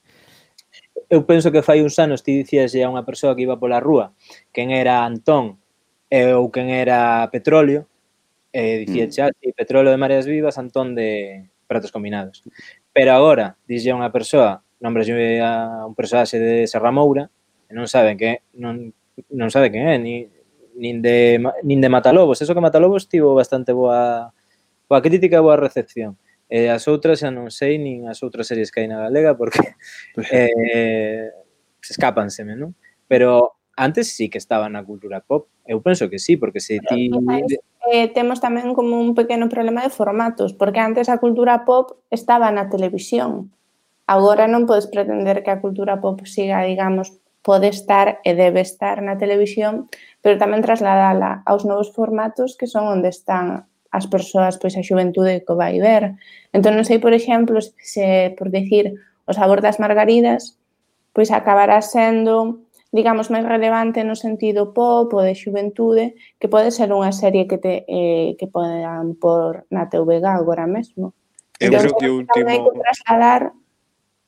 eu penso que fai uns anos ti dicíase a unha persoa que iba pola rúa quen era Antón e, ou quen era Petróleo e dicía, mm. sí, Petróleo de Mareas Vivas, Antón de Pratos Combinados. Pero agora, dixe a unha persoa, nombres a un personaxe de Serra Moura, e non saben que non, non sabe quen é, ni, nin de, nin de Matalobos. Eso que Matalobos tivo bastante boa, boa crítica e boa recepción. E as outras xa non sei nin as outras series que hai na galega porque eh, escápanseme, non? Pero antes sí que estaba na cultura pop. Eu penso que sí, porque se ti... Eh, temos tamén como un pequeno problema de formatos, porque antes a cultura pop estaba na televisión. Agora non podes pretender que a cultura pop siga, digamos, pode estar e debe estar na televisión, pero tamén trasladala aos novos formatos que son onde están as persoas, pois a xuventude que vai ver. Entón, non sei, por exemplo, se, por decir, o sabor das margaridas, pois acabará sendo, digamos, máis relevante no sentido pop ou de xuventude, que pode ser unha serie que te eh, que podan por na TVG agora mesmo. Eu entón, creo que o último... Hai que trasladar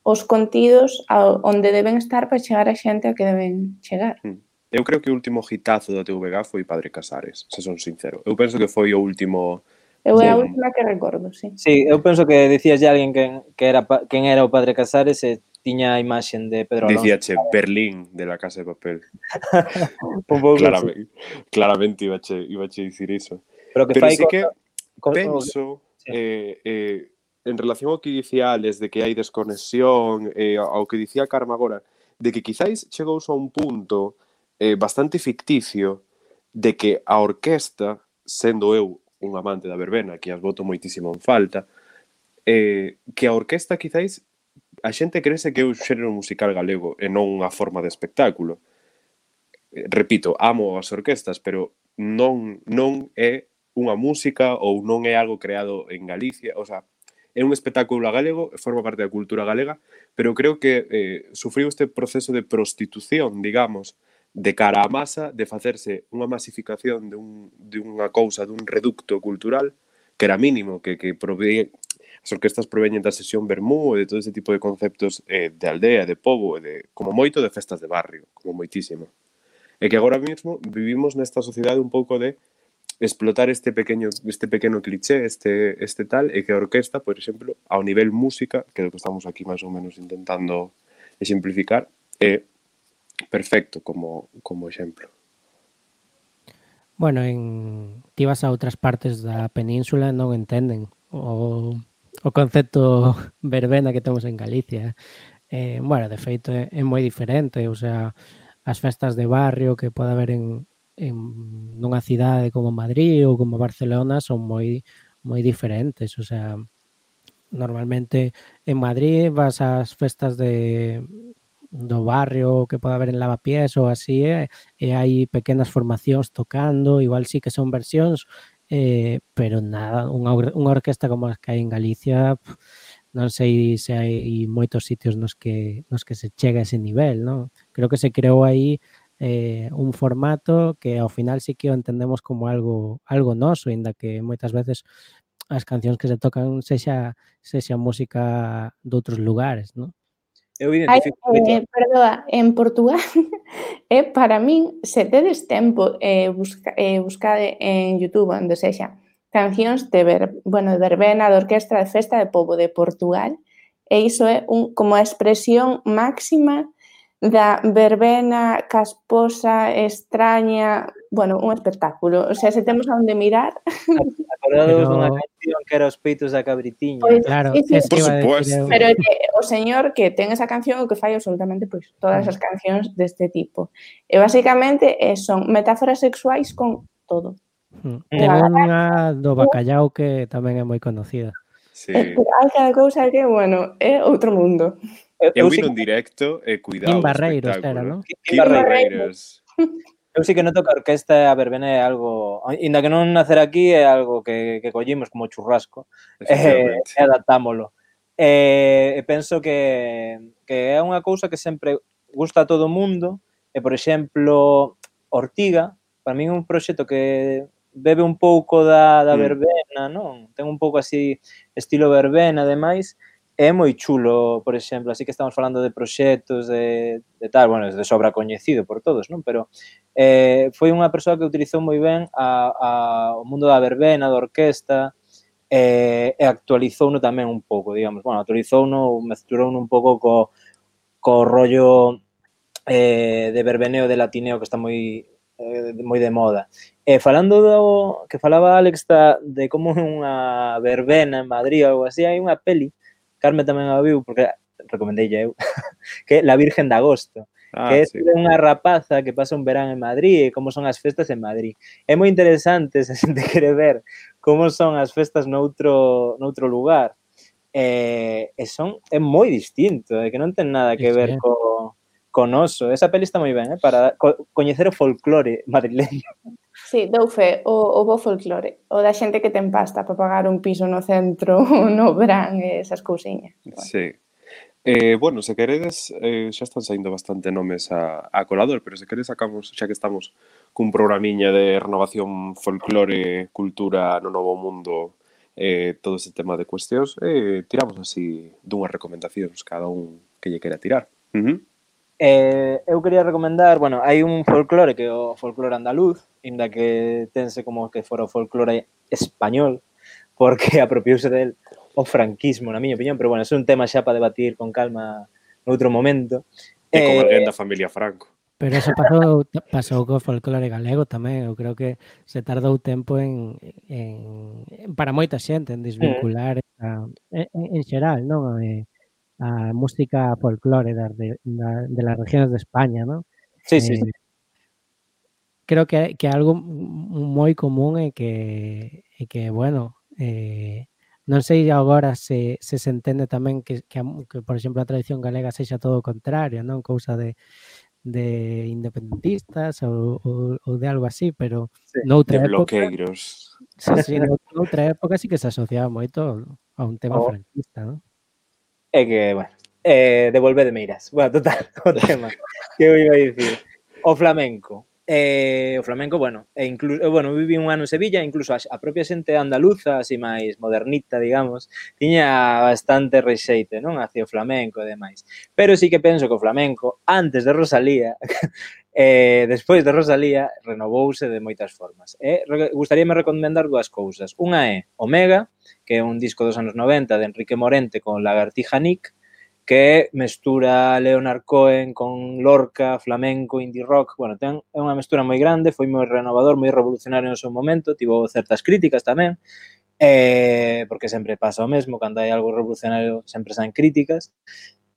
os contidos onde deben estar para chegar a xente a que deben chegar. Mm. Eu creo que o último hitazo da TVG foi Padre Casares, se son sincero. Eu penso que foi o último... Eu é a última que recordo, sí. Sí, eu penso que dicías ya alguén que, que era quen era o Padre Casares e tiña a imaxen de Pedro Alonso. Dicíache Berlín de la Casa de Papel. un pouco claramente, sí. claramente ibache, ibache dicir iso. Pero que Pero fai sí que con, penso sí. eh, eh, en relación ao que dicía Alex de que hai desconexión, eh, ao que dicía Carma agora, de que quizáis chegou a un punto eh, bastante ficticio de que a orquesta, sendo eu un amante da verbena, que as voto moitísimo en falta, eh, que a orquesta quizáis a xente crese que é un xénero musical galego e non unha forma de espectáculo. Repito, amo as orquestas, pero non, non é unha música ou non é algo creado en Galicia, o sea, é un espectáculo galego, forma parte da cultura galega, pero creo que eh, sufriu este proceso de prostitución, digamos, de cara á masa, de facerse unha masificación de, un, de unha cousa, dun reducto cultural que era mínimo, que, que provee, as orquestas proveñen da sesión Bermú e de todo ese tipo de conceptos eh, de aldea, de povo, e de, como moito de festas de barrio, como moitísimo. E que agora mesmo vivimos nesta sociedade un pouco de explotar este pequeño este pequeno cliché, este este tal e que a orquesta, por exemplo, ao nivel música, que é o que estamos aquí máis ou menos intentando exemplificar, é perfecto como, como exemplo. Bueno, en ti vas a outras partes da península non entenden o, o concepto verbena que temos en Galicia. Eh, bueno, de feito é, é moi diferente, o sea, as festas de barrio que pode haber en, en nunha cidade como Madrid ou como Barcelona son moi moi diferentes, o sea, normalmente en Madrid vas ás festas de do barrio que pode haber en Lavapiés ou así, e, e hai pequenas formacións tocando, igual sí que son versións, eh, pero nada, unha, or unha orquesta como as que hai en Galicia, pff, non sei se hai moitos sitios nos que nos que se chega a ese nivel, non? Creo que se creou aí eh, un formato que ao final sí que o entendemos como algo algo noso, inda que moitas veces as cancións que se tocan sexa sexa música de outros lugares, non? Eu identifico eh, perdoa, en Portugal é para min, se tedes tempo, eh, busca, eh, buscade en YouTube, onde sexa, cancións de, ver, bueno, de verbena, de orquestra, de festa de povo de Portugal, e iso é un, como a expresión máxima da verbena casposa, extraña, bueno, un espectáculo. O sea, se temos a onde mirar. Acordados pero... dunha canción que era Os peitos da cabritiña. Pues, claro, sí, es por supuesto. Pero que, o señor que ten esa canción o que fai absolutamente pois pues, todas as cancións deste tipo. E basicamente eh, son metáforas sexuais con todo. Mm. Ten unha do bacallao que tamén é moi conocida. Sí. Eh, hai cada cousa que, bueno, é outro mundo. Eu, eu vin un directo e cuidado. Kim Barreiros, era, non? Kim Barreiros. Eu sí que noto que a orquesta e a verbena é algo, inda que non nacer aquí, é algo que, que collimos como churrasco e, e Eh, E, e penso que, que é unha cousa que sempre gusta a todo o mundo e, por exemplo, Ortiga, para min é un proxecto que bebe un pouco da, da mm. verbena, non? Ten un pouco así estilo verbena, ademais, é moi chulo, por exemplo, así que estamos falando de proxectos, de, de tal, bueno, de sobra coñecido por todos, non? Pero eh, foi unha persoa que utilizou moi ben a, a, o mundo da verbena, da orquesta, eh, e actualizouno tamén un pouco, digamos, bueno, actualizouno, mezclouno un pouco co, co rollo eh, de verbeneo de latineo que está moi eh, moi de moda. E eh, falando do que falaba Alex da, de como unha verbena en Madrid ou algo así, hai unha peli Carme tamén a viu, porque recomendei eu, que La Virgen de Agosto. Ah, que é sí. unha rapaza que pasa un verán en Madrid e como son as festas en Madrid. É moi interesante se a xente quere ver como son as festas noutro, noutro lugar. Eh, e son, é moi distinto, é que non ten nada que ver co, con oso. Esa peli está moi ben, eh, para co, coñecer o folclore madrileño. Sí, dou fe, o, o bo folclore, o da xente que ten pasta para pagar un piso no centro, no Bran, esas cousiñas. Bueno. Sí. Eh, bueno, se queredes, eh, xa están saindo bastante nomes a, a colador, pero se queredes sacamos, xa que estamos cun programiña de renovación folclore, cultura no novo mundo, eh, todo ese tema de cuestións, eh, tiramos así dunhas recomendacións cada un que lle quera tirar. Uh -huh. Eh, eu quería recomendar, bueno, hai un folclore que é o folclore andaluz, inda que tense como que fora o folclore español, porque apropiouse del o franquismo, na miña opinión, pero bueno, é un tema xa para debatir con calma noutro momento. E como eh, alguén da familia Franco. Pero eso pasou, pasou co folclore galego tamén. Eu creo que se tardou tempo en, en para moita xente en desvincular mm. a, en, en xeral, non? Eh, a música folclore das de, da, de las regiones de España, non? Sí, sí. Eh, sí. creo que, que algo moi común é que, é que bueno, eh, non sei agora se, se se entende tamén que, que, que, por exemplo, a tradición galega sexa todo o contrario, non? Cousa de, de independentistas ou, ou, ou de algo así, pero sí, noutra de bloqueiros. época... Sí, sí, noutra época sí que se asociaba moito a un tema oh. franquista, non? É que, bueno, eh, devolve de meiras. Bueno, total, o tema que eu iba a dicir. O flamenco eh, o flamenco, bueno, e incluso, eh, bueno, vivi un ano en Sevilla, incluso a, a propia xente andaluza, así máis modernita, digamos, tiña bastante rexeite, non? Hacia o flamenco e demais. Pero sí que penso que o flamenco, antes de Rosalía, eh, despois de Rosalía, renovouse de moitas formas. E re, gustaríame recomendar dúas cousas. Unha é Omega, que é un disco dos anos 90 de Enrique Morente con Lagartija Nick, que mestura Leonard Cohen con Lorca, flamenco, indie rock, bueno, ten, é unha mestura moi grande, foi moi renovador, moi revolucionario no seu momento, tivo certas críticas tamén, eh, porque sempre pasa o mesmo, cando hai algo revolucionario sempre saen críticas,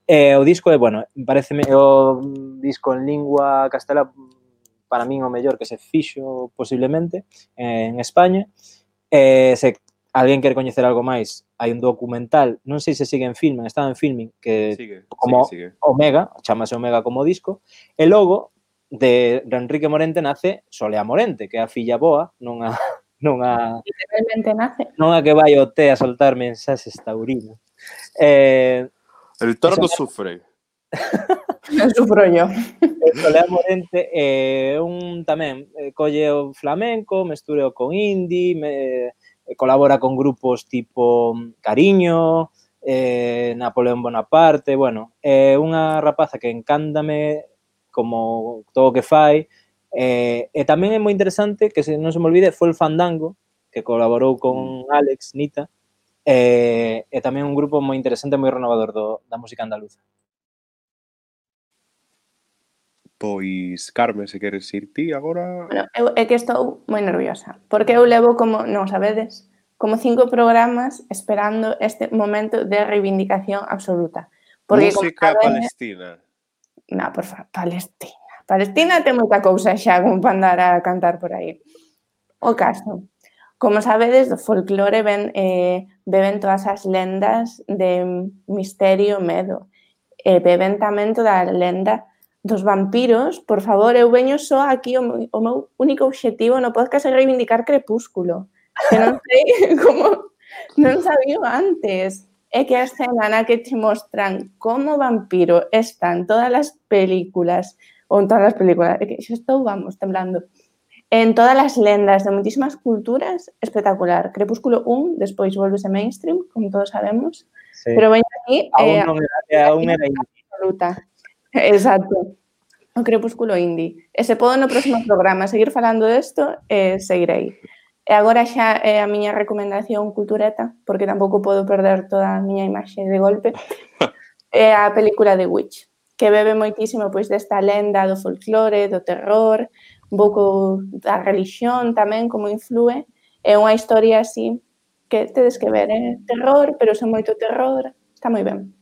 eh, o disco é, bueno, pareceme o disco en lingua castela para min o mellor que se fixo posiblemente eh, en España, eh, se alguén quer coñecer algo máis, hai un documental, non sei se sigue en filming, está en filming, que sigue, como sigue, sigue. Omega, chamase Omega como disco, e logo de Enrique Morente nace Solea Morente, que é a filla boa, non a non a literalmente nace. Non a que vai o té a soltar mensaxes taurinos. Eh, el tordo Solea... sufre. non sufro yo. Eh, Solea Morente é eh, un tamén eh, colle o flamenco, mestúreo con indie, me, Eh, colabora con grupos tipo mm, Cariño, eh, Napoleón Bonaparte, bueno, é eh, unha rapaza que encándame como todo o que fai, eh, e tamén é moi interesante que se non se me olvide foi el Fandango, que colaborou con mm. Alex Nita, eh, e tamén un grupo moi interesante, moi renovador do, da música andaluza. Pois, Carmen, se queres ir ti agora... Bueno, eu, é que estou moi nerviosa, porque eu levo como, non sabedes, como cinco programas esperando este momento de reivindicación absoluta. Porque Música Carmen... palestina. Non, por favor, palestina. Palestina ten moita cousa xa como para andar a cantar por aí. O caso, como sabedes, do folclore ben, eh, beben todas as lendas de misterio, medo. E eh, beben tamén toda a lenda dos vampiros. Por favor, eu veño só aquí o, meu- o meu único obxectivo no podcast é reivindicar Crepúsculo. Que non sei como non sabía antes. É que a escena na que te mostran como vampiro está en todas as películas, ou en todas as películas, é que xa estou, vamos, temblando, en todas as lendas de moitísimas culturas, espectacular. Crepúsculo 1, despois volvese mainstream, como todos sabemos, Sí. pero veño aquí aún eh, non era, aún era absoluta. Exacto. O crepúsculo indie. E se podo no próximo programa seguir falando desto, eh, seguirei. E eh, agora xa é eh, a miña recomendación cultureta, porque tampouco podo perder toda a miña imaxe de golpe, é eh, a película de Witch, que bebe moitísimo pois desta lenda do folclore, do terror, un pouco da religión tamén, como influe. É unha historia así que tedes que ver, é terror, pero son moito terror, está moi ben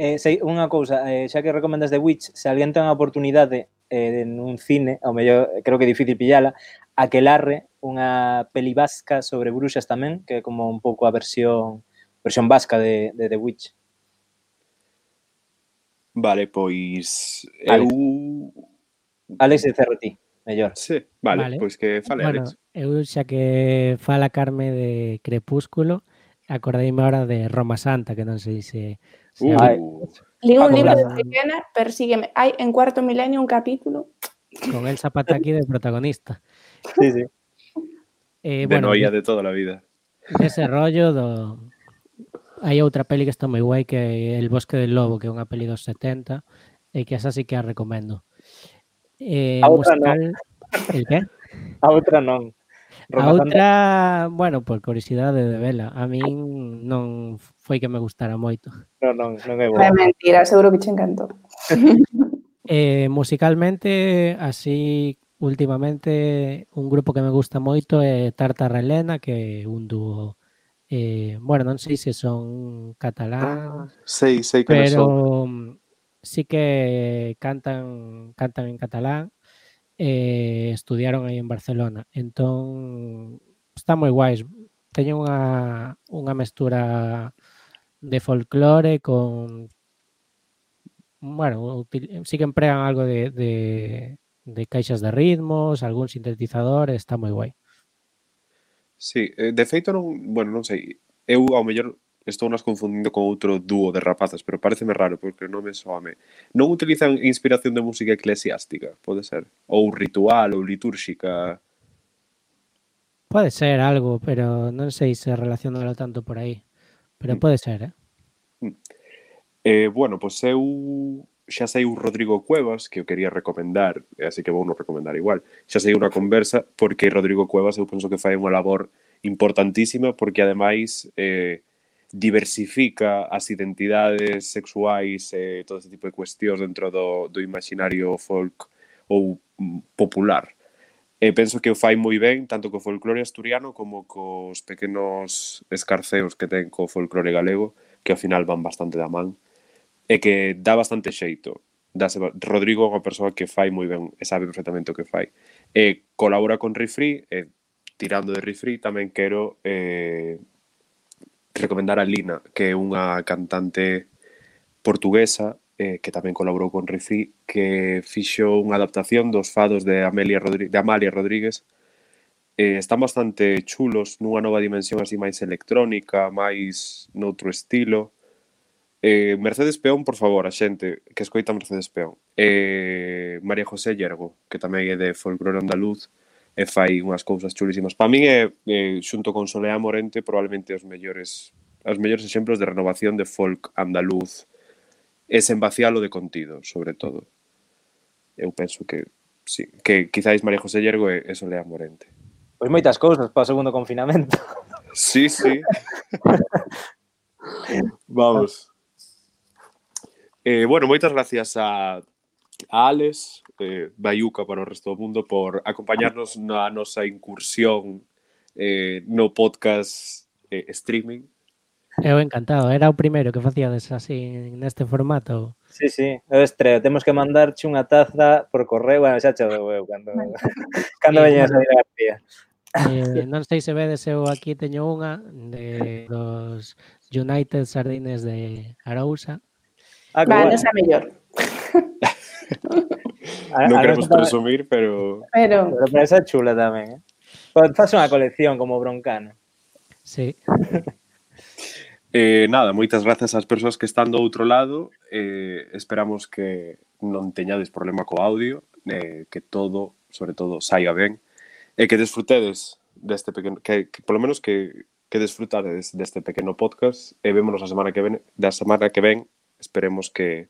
eh, sei, unha cousa, eh, xa que recomendas The Witch, se alguén ten a oportunidade eh, nun cine, ao mellor creo que é difícil pillala, Aquelarre, unha peli vasca sobre bruxas tamén, que é como un pouco a versión versión vasca de, de The Witch. Vale, pois Alex. eu Alex de Cerrati, mellor. Sí, vale, vale, pois que fale bueno, Alex. Eu xa que fala Carme de Crepúsculo, acordeime agora de Roma Santa, que non sei se Uh, un libro de pequena, persígueme. Hai en cuarto milenio un capítulo. con el Zapataki de protagonista. Sí, sí. Eh, de bueno, noia de toda a vida. dese rollo do hai outra peli que está moi guai que é El bosque del lobo, que é unha peli dos 70 e que esa sí que a recomendo. Eh, A outra musical... El que? A outra non. A outra, bueno, por curiosidade de vela, a min non foi que me gustara moito. Non, non, non é boa. É mentira, seguro que che encantou. eh, musicalmente, así últimamente un grupo que me gusta moito é Tarta Relena, que é un dúo eh, bueno, non sei se son catalán. Ah, sei, sei que pero no son. sí que cantan cantan en catalán eh, estudiaron aí en Barcelona entón está moi guais teñen unha, unha de folclore con bueno, sí que empregan algo de, de, caixas de ritmos, algún sintetizador, está moi guai. Sí, eh, de feito bueno, non sei. Eu ao mellor estou nas confundindo con outro dúo de rapazas, pero pareceme raro porque non me soame. Non utilizan inspiración de música eclesiástica, pode ser, ou ritual ou litúrxica. Pode ser algo, pero non sei se relacionalo tanto por aí, pero pode ser, eh. Mm. Eh, bueno, pois eu xa sei o Rodrigo Cuevas que eu quería recomendar, así que vou non recomendar igual. Xa sei unha conversa porque Rodrigo Cuevas eu penso que fai unha labor importantísima porque ademais eh, diversifica as identidades sexuais e todo ese tipo de cuestións dentro do, do imaginario folk ou popular. E penso que o fai moi ben tanto co folclore asturiano como cos pequenos escarceos que ten co folclore galego, que ao final van bastante da man, e que dá bastante xeito. Dase, Rodrigo é unha persoa que fai moi ben e sabe perfectamente o que fai. E colabora con Rifri, e tirando de Rifri tamén quero eh, recomendar a Lina, que é unha cantante portuguesa eh, que tamén colaborou con Rifí, que fixo unha adaptación dos fados de, Amelia Rodri de Amalia Rodríguez. Eh, están bastante chulos, nunha nova dimensión así máis electrónica, máis noutro estilo. Eh, Mercedes Peón, por favor, a xente que escoita Mercedes Peón. Eh, María José Llergo, que tamén é de folclore andaluz, e fai unhas cousas chulísimas. Para min é, é xunto con Soleá Morente probablemente os mellores os mellores exemplos de renovación de folk andaluz e sen vacialo de contido, sobre todo. Eu penso que sí, que quizáis María José Llergo e, e Soleá Morente. Pois moitas cousas para o segundo confinamento. Sí, sí. Vamos. Eh, bueno, moitas gracias a, a Alex, eh, baiuca para o resto do mundo por acompañarnos na nosa incursión eh, no podcast eh, streaming. Eu encantado, era o primeiro que facíades así neste formato. Sí, sí, eu estreo, temos que mandarche unha taza por correo, bueno, xa chado eu cando, cando sí, veñas a García. Eh, non sei se vedes, eu aquí teño unha de dos United Sardines de Arousa. Ah, Va, bueno. non mellor. non queremos tamén, presumir, pero... Pero, pero esa é chula tamén, eh? Pero faz unha colección como broncana. Sí. eh, nada, moitas grazas ás persoas que están do outro lado. Eh, esperamos que non teñades problema co audio, eh, que todo, sobre todo, saia ben. E eh, que desfrutedes deste pequeno... Que, que polo menos que, que desfrutades deste pequeno podcast e vémonos a semana que ven, da semana que ven esperemos que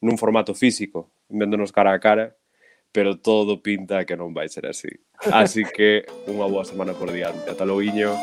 nun formato físico véndonos cara a cara, pero todo pinta que non vai ser así. Así que unha boa semana por diante. Ata logo, Iño.